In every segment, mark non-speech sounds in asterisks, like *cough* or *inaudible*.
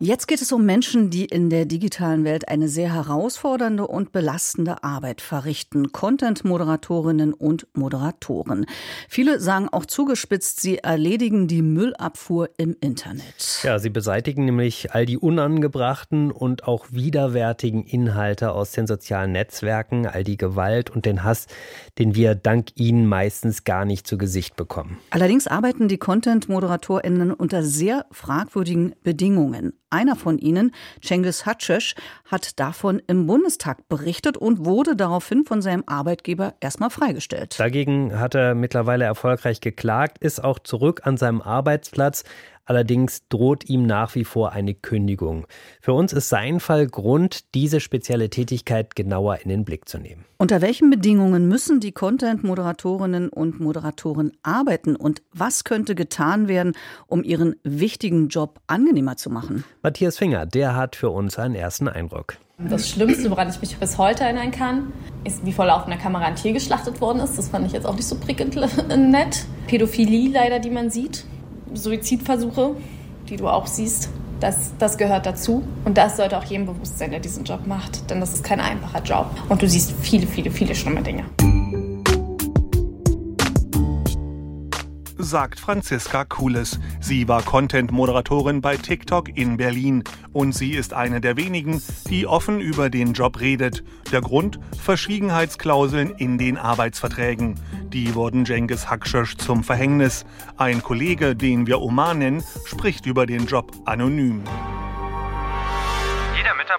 Jetzt geht es um Menschen, die in der digitalen Welt eine sehr herausfordernde und belastende Arbeit verrichten. Content-Moderatorinnen und Moderatoren. Viele sagen auch zugespitzt, sie erledigen die Müllabfuhr im Internet. Ja, sie beseitigen nämlich all die unangebrachten und auch widerwärtigen Inhalte aus den sozialen Netzwerken, all die Gewalt und den Hass, den wir dank ihnen meistens gar nicht zu Gesicht bekommen. Allerdings arbeiten die Content-ModeratorInnen unter sehr fragwürdigen Bedingungen. Einer von ihnen, Cengiz Hatschisch, hat davon im Bundestag berichtet und wurde daraufhin von seinem Arbeitgeber erstmal freigestellt. Dagegen hat er mittlerweile erfolgreich geklagt, ist auch zurück an seinem Arbeitsplatz. Allerdings droht ihm nach wie vor eine Kündigung. Für uns ist sein Fall Grund, diese spezielle Tätigkeit genauer in den Blick zu nehmen. Unter welchen Bedingungen müssen die Content-Moderatorinnen und Moderatoren arbeiten und was könnte getan werden, um ihren wichtigen Job angenehmer zu machen? Matthias Finger, der hat für uns einen ersten Eindruck. Das Schlimmste, woran ich mich bis heute erinnern kann, ist, wie vor laufender Kamera ein Tier geschlachtet worden ist. Das fand ich jetzt auch nicht so prickelnd *laughs* nett. Pädophilie leider, die man sieht. Suizidversuche, die du auch siehst. Das, das gehört dazu. Und das sollte auch jedem bewusst sein, der diesen Job macht. Denn das ist kein einfacher Job. Und du siehst viele, viele, viele schlimme Dinge. Sagt Franziska Kules. Sie war Content-Moderatorin bei TikTok in Berlin und sie ist eine der wenigen, die offen über den Job redet. Der Grund? Verschwiegenheitsklauseln in den Arbeitsverträgen. Die wurden Cengiz Hakshish zum Verhängnis. Ein Kollege, den wir Omar nennen, spricht über den Job anonym.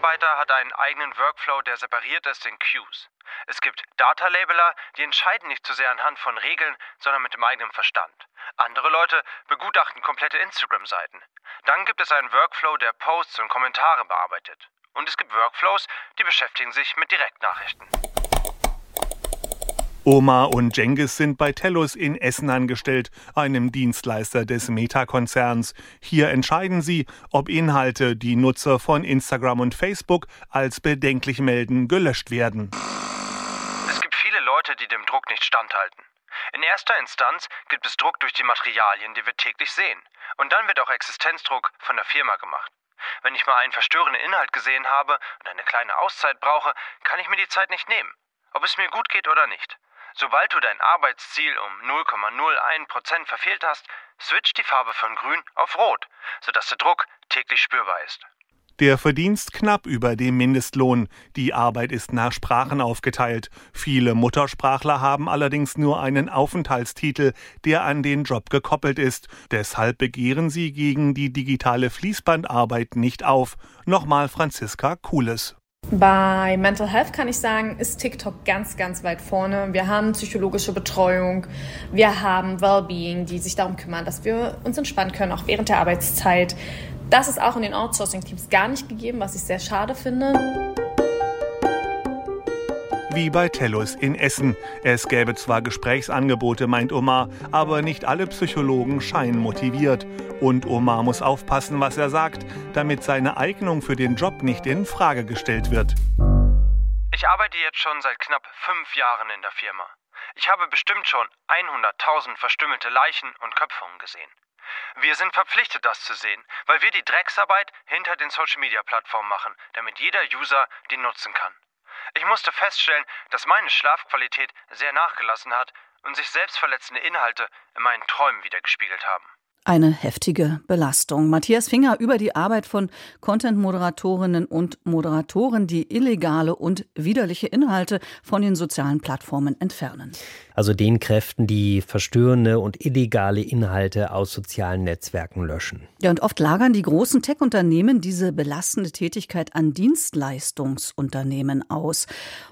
Mitarbeiter hat einen eigenen Workflow, der separiert ist in Queues. Es gibt Data-Labeler, die entscheiden nicht zu sehr anhand von Regeln, sondern mit dem eigenen Verstand. Andere Leute begutachten komplette Instagram-Seiten. Dann gibt es einen Workflow, der Posts und Kommentare bearbeitet. Und es gibt Workflows, die beschäftigen sich mit Direktnachrichten. Oma und Jengis sind bei Tellus in Essen angestellt, einem Dienstleister des Meta-Konzerns. Hier entscheiden sie, ob Inhalte, die Nutzer von Instagram und Facebook als bedenklich melden, gelöscht werden. Es gibt viele Leute, die dem Druck nicht standhalten. In erster Instanz gibt es Druck durch die Materialien, die wir täglich sehen. Und dann wird auch Existenzdruck von der Firma gemacht. Wenn ich mal einen verstörenden Inhalt gesehen habe und eine kleine Auszeit brauche, kann ich mir die Zeit nicht nehmen, ob es mir gut geht oder nicht. Sobald du dein Arbeitsziel um 0,01% verfehlt hast, switcht die Farbe von grün auf rot, sodass der Druck täglich spürbar ist. Der Verdienst knapp über dem Mindestlohn. Die Arbeit ist nach Sprachen aufgeteilt. Viele Muttersprachler haben allerdings nur einen Aufenthaltstitel, der an den Job gekoppelt ist. Deshalb begehren sie gegen die digitale Fließbandarbeit nicht auf. Nochmal Franziska Kules. Bei Mental Health kann ich sagen, ist TikTok ganz, ganz weit vorne. Wir haben psychologische Betreuung, wir haben Wellbeing, die sich darum kümmern, dass wir uns entspannen können, auch während der Arbeitszeit. Das ist auch in den Outsourcing-Teams gar nicht gegeben, was ich sehr schade finde. Wie bei Tellus in Essen. Es gäbe zwar Gesprächsangebote, meint Omar, aber nicht alle Psychologen scheinen motiviert. Und Omar muss aufpassen, was er sagt, damit seine Eignung für den Job nicht in Frage gestellt wird. Ich arbeite jetzt schon seit knapp fünf Jahren in der Firma. Ich habe bestimmt schon 100.000 verstümmelte Leichen und Köpfungen gesehen. Wir sind verpflichtet, das zu sehen, weil wir die Drecksarbeit hinter den Social-Media-Plattformen machen, damit jeder User die nutzen kann. Ich musste feststellen, dass meine Schlafqualität sehr nachgelassen hat und sich selbstverletzende Inhalte in meinen Träumen wiedergespiegelt haben. Eine heftige Belastung. Matthias Finger über die Arbeit von Content-Moderatorinnen und Moderatoren, die illegale und widerliche Inhalte von den sozialen Plattformen entfernen. Also den Kräften, die verstörende und illegale Inhalte aus sozialen Netzwerken löschen. Ja, und oft lagern die großen Tech-Unternehmen diese belastende Tätigkeit an Dienstleistungsunternehmen aus.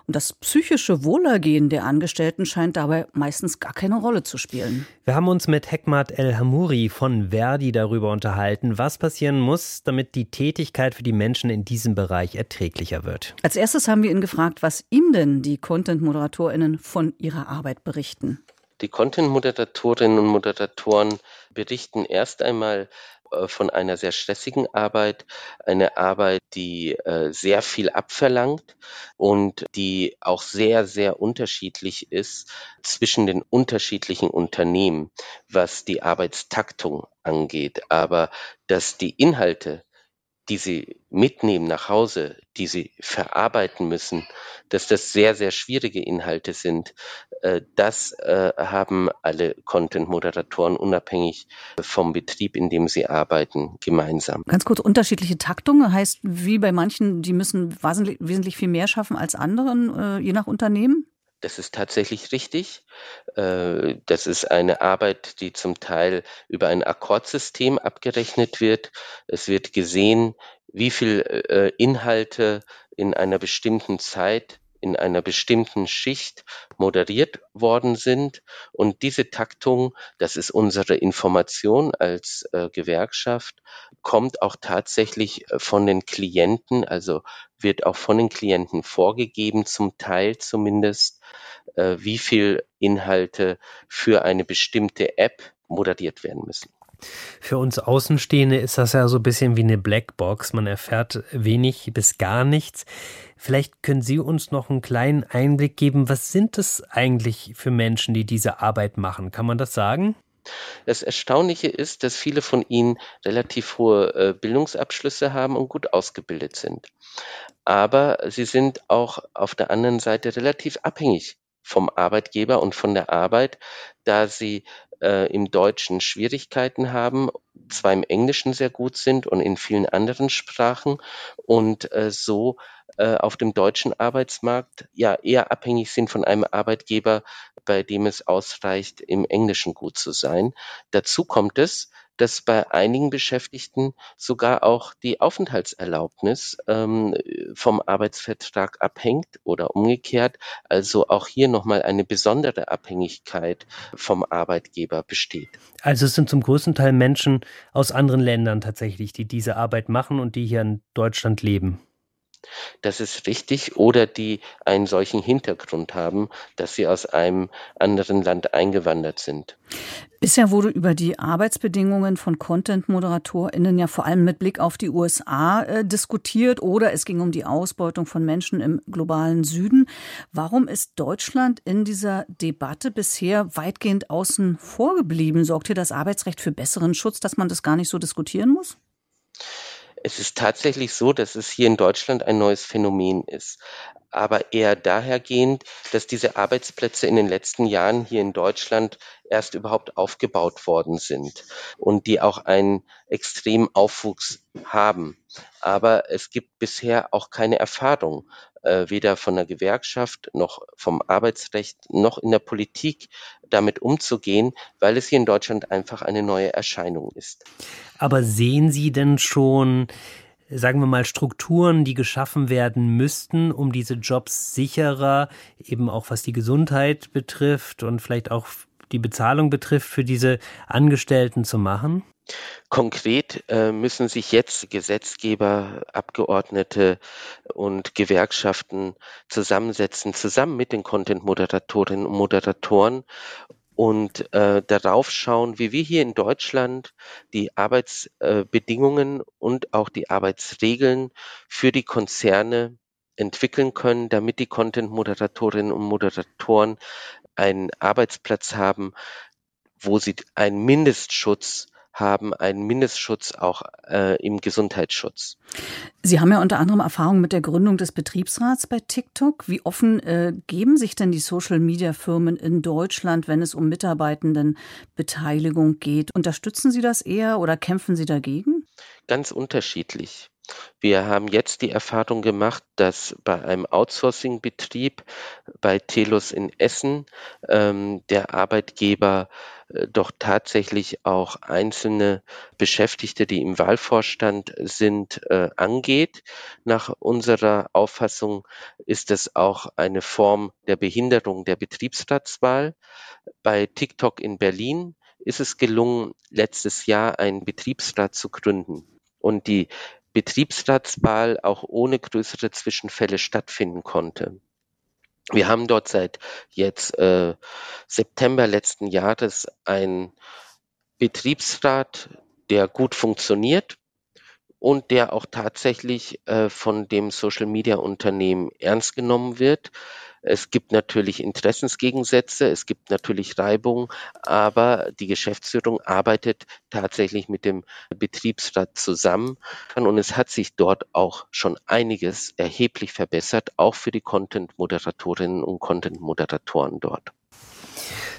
Und das psychische Wohlergehen der Angestellten scheint dabei meistens gar keine Rolle zu spielen. Wir haben uns mit Hekmat El Hamouri von Verdi darüber unterhalten, was passieren muss, damit die Tätigkeit für die Menschen in diesem Bereich erträglicher wird. Als erstes haben wir ihn gefragt, was ihm denn die Content-ModeratorInnen von ihrer Arbeit berichten. Die Content-Moderatorinnen und Moderatoren berichten erst einmal von einer sehr stressigen Arbeit, eine Arbeit, die äh, sehr viel abverlangt und die auch sehr, sehr unterschiedlich ist zwischen den unterschiedlichen Unternehmen, was die Arbeitstaktung angeht. Aber dass die Inhalte die sie mitnehmen nach Hause, die sie verarbeiten müssen, dass das sehr, sehr schwierige Inhalte sind. Äh, das äh, haben alle Content-Moderatoren unabhängig vom Betrieb, in dem sie arbeiten, gemeinsam. Ganz kurz, unterschiedliche Taktungen heißt, wie bei manchen, die müssen wesentlich viel mehr schaffen als anderen, äh, je nach Unternehmen? Das ist tatsächlich richtig. Äh, das ist eine Arbeit, die zum Teil über ein Akkordsystem abgerechnet wird. Es wird gesehen, wie viel äh, Inhalte in einer bestimmten Zeit in einer bestimmten Schicht moderiert worden sind. Und diese Taktung, das ist unsere Information als äh, Gewerkschaft, kommt auch tatsächlich von den Klienten, also wird auch von den Klienten vorgegeben, zum Teil zumindest, äh, wie viel Inhalte für eine bestimmte App moderiert werden müssen. Für uns Außenstehende ist das ja so ein bisschen wie eine Blackbox. Man erfährt wenig bis gar nichts. Vielleicht können Sie uns noch einen kleinen Einblick geben. Was sind es eigentlich für Menschen, die diese Arbeit machen? Kann man das sagen? Das Erstaunliche ist, dass viele von ihnen relativ hohe äh, Bildungsabschlüsse haben und gut ausgebildet sind. Aber sie sind auch auf der anderen Seite relativ abhängig vom Arbeitgeber und von der Arbeit, da sie äh, im Deutschen Schwierigkeiten haben, zwar im Englischen sehr gut sind und in vielen anderen Sprachen und äh, so äh, auf dem deutschen Arbeitsmarkt ja eher abhängig sind von einem Arbeitgeber, bei dem es ausreicht, im Englischen gut zu sein. Dazu kommt es, dass bei einigen Beschäftigten sogar auch die Aufenthaltserlaubnis ähm, vom Arbeitsvertrag abhängt oder umgekehrt. Also auch hier nochmal eine besondere Abhängigkeit vom Arbeitgeber besteht. Also es sind zum größten Teil Menschen aus anderen Ländern tatsächlich, die diese Arbeit machen und die hier in Deutschland leben. Das ist richtig. Oder die einen solchen Hintergrund haben, dass sie aus einem anderen Land eingewandert sind. Bisher wurde über die Arbeitsbedingungen von Content-ModeratorInnen ja vor allem mit Blick auf die USA äh, diskutiert oder es ging um die Ausbeutung von Menschen im globalen Süden. Warum ist Deutschland in dieser Debatte bisher weitgehend außen vor geblieben? Sorgt hier das Arbeitsrecht für besseren Schutz, dass man das gar nicht so diskutieren muss? Es ist tatsächlich so, dass es hier in Deutschland ein neues Phänomen ist, aber eher dahergehend, dass diese Arbeitsplätze in den letzten Jahren hier in Deutschland erst überhaupt aufgebaut worden sind und die auch einen extremen Aufwuchs haben. Aber es gibt bisher auch keine Erfahrung, äh, weder von der Gewerkschaft noch vom Arbeitsrecht noch in der Politik damit umzugehen, weil es hier in Deutschland einfach eine neue Erscheinung ist. Aber sehen Sie denn schon, sagen wir mal, Strukturen, die geschaffen werden müssten, um diese Jobs sicherer, eben auch was die Gesundheit betrifft und vielleicht auch die Bezahlung betrifft, für diese Angestellten zu machen? Konkret äh, müssen sich jetzt Gesetzgeber, Abgeordnete und Gewerkschaften zusammensetzen, zusammen mit den Content-Moderatorinnen und Moderatoren und äh, darauf schauen, wie wir hier in Deutschland die Arbeitsbedingungen äh, und auch die Arbeitsregeln für die Konzerne entwickeln können, damit die Content-Moderatorinnen und Moderatoren einen Arbeitsplatz haben, wo sie einen Mindestschutz haben einen Mindestschutz auch äh, im Gesundheitsschutz. Sie haben ja unter anderem Erfahrung mit der Gründung des Betriebsrats bei TikTok. Wie offen äh, geben sich denn die Social-Media-Firmen in Deutschland, wenn es um Mitarbeitendenbeteiligung geht? Unterstützen Sie das eher oder kämpfen Sie dagegen? Ganz unterschiedlich. Wir haben jetzt die Erfahrung gemacht, dass bei einem Outsourcing-Betrieb bei Telus in Essen ähm, der Arbeitgeber doch tatsächlich auch einzelne Beschäftigte, die im Wahlvorstand sind, äh, angeht. Nach unserer Auffassung ist es auch eine Form der Behinderung der Betriebsratswahl. Bei TikTok in Berlin ist es gelungen, letztes Jahr einen Betriebsrat zu gründen. Und die Betriebsratswahl auch ohne größere Zwischenfälle stattfinden konnte. Wir haben dort seit jetzt äh, September letzten Jahres einen Betriebsrat, der gut funktioniert und der auch tatsächlich äh, von dem Social-Media-Unternehmen ernst genommen wird. Es gibt natürlich Interessensgegensätze, es gibt natürlich Reibung, aber die Geschäftsführung arbeitet tatsächlich mit dem Betriebsrat zusammen und es hat sich dort auch schon einiges erheblich verbessert, auch für die Content-Moderatorinnen und Content-Moderatoren dort.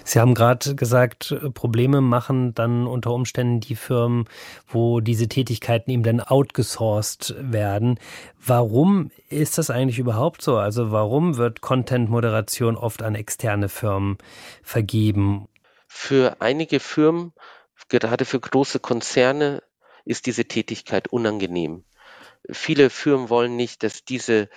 Sie haben gerade gesagt, Probleme machen dann unter Umständen die Firmen, wo diese Tätigkeiten eben dann outgesourced werden. Warum ist das eigentlich überhaupt so? Also warum wird Content-Moderation oft an externe Firmen vergeben? Für einige Firmen, gerade für große Konzerne, ist diese Tätigkeit unangenehm. Viele Firmen wollen nicht, dass diese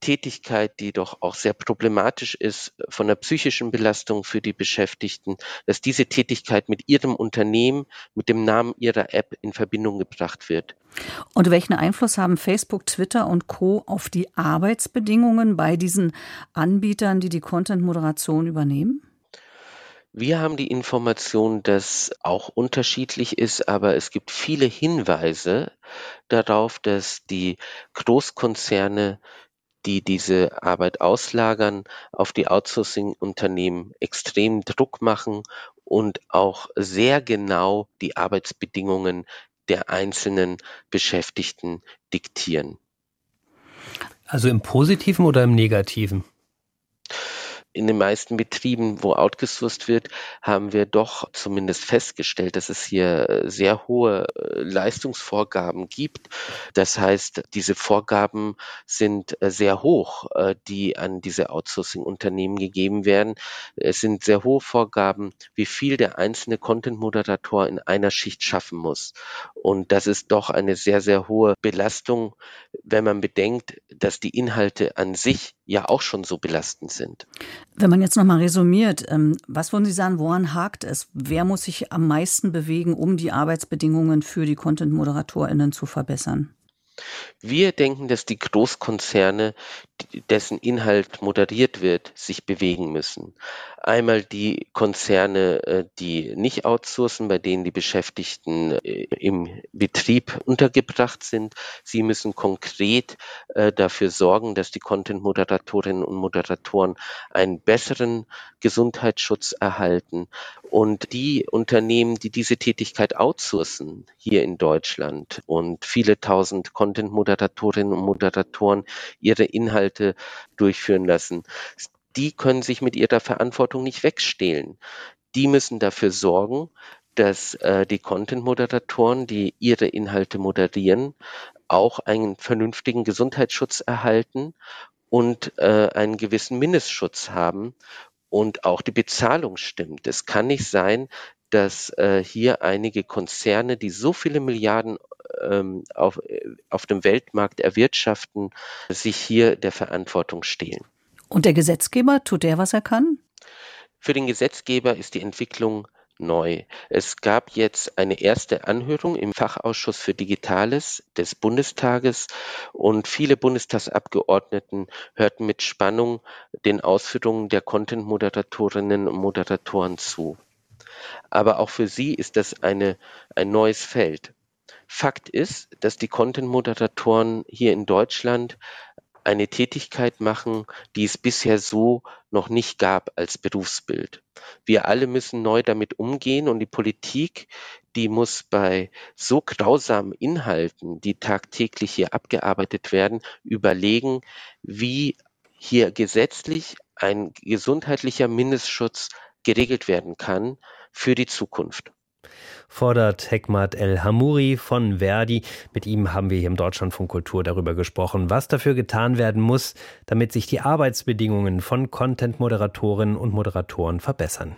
Tätigkeit, die doch auch sehr problematisch ist von der psychischen Belastung für die Beschäftigten, dass diese Tätigkeit mit ihrem Unternehmen, mit dem Namen ihrer App in Verbindung gebracht wird. Und welchen Einfluss haben Facebook, Twitter und Co auf die Arbeitsbedingungen bei diesen Anbietern, die die Content-Moderation übernehmen? Wir haben die Information, dass auch unterschiedlich ist, aber es gibt viele Hinweise darauf, dass die Großkonzerne die diese Arbeit auslagern, auf die Outsourcing-Unternehmen extrem Druck machen und auch sehr genau die Arbeitsbedingungen der einzelnen Beschäftigten diktieren. Also im positiven oder im negativen? In den meisten Betrieben, wo outgesourced wird, haben wir doch zumindest festgestellt, dass es hier äh, sehr hohe äh, Leistungsvorgaben gibt. Das heißt, diese Vorgaben sind äh, sehr hoch, die an diese Outsourcing-Unternehmen gegeben werden. Es sind sehr hohe Vorgaben, wie viel der einzelne Content-Moderator in einer Schicht schaffen muss. Und das ist doch eine sehr, sehr hohe Belastung, wenn man bedenkt, dass die Inhalte an sich ja auch schon so belastend sind. Wenn man jetzt nochmal resümiert, ähm, was würden Sie sagen, woran hakt es? Wer muss sich am meisten bewegen, um die Arbeitsbedingungen für die Content-ModeratorInnen zu verbessern? Wir denken, dass die Großkonzerne, dessen Inhalt moderiert wird, sich bewegen müssen. Einmal die Konzerne, äh, die nicht outsourcen, bei denen die Beschäftigten äh, im Betrieb untergebracht sind. Sie müssen konkret äh, dafür sorgen, dass die Content-Moderatorinnen und Moderatoren einen besseren Gesundheitsschutz erhalten. Und die Unternehmen, die diese Tätigkeit outsourcen hier in Deutschland und viele tausend Content-Moderatorinnen und Moderatoren ihre Inhalte durchführen lassen. Die können sich mit ihrer Verantwortung nicht wegstehlen. Die müssen dafür sorgen, dass äh, die Content-Moderatoren, die ihre Inhalte moderieren, auch einen vernünftigen Gesundheitsschutz erhalten und äh, einen gewissen Mindestschutz haben und auch die Bezahlung stimmt. Es kann nicht sein, dass äh, hier einige Konzerne, die so viele Milliarden ähm, auf, auf dem Weltmarkt erwirtschaften, sich hier der Verantwortung stehlen. Und der Gesetzgeber, tut der, was er kann? Für den Gesetzgeber ist die Entwicklung neu. Es gab jetzt eine erste Anhörung im Fachausschuss für Digitales des Bundestages und viele Bundestagsabgeordneten hörten mit Spannung den Ausführungen der Content-Moderatorinnen und Moderatoren zu. Aber auch für sie ist das eine, ein neues Feld. Fakt ist, dass die Content-Moderatoren hier in Deutschland eine Tätigkeit machen, die es bisher so noch nicht gab als Berufsbild. Wir alle müssen neu damit umgehen und die Politik, die muss bei so grausamen Inhalten, die tagtäglich hier abgearbeitet werden, überlegen, wie hier gesetzlich ein gesundheitlicher Mindestschutz geregelt werden kann für die Zukunft fordert Hekmat El Hamouri von Verdi. Mit ihm haben wir hier im Deutschlandfunk Kultur darüber gesprochen, was dafür getan werden muss, damit sich die Arbeitsbedingungen von Content-Moderatorinnen und Moderatoren verbessern.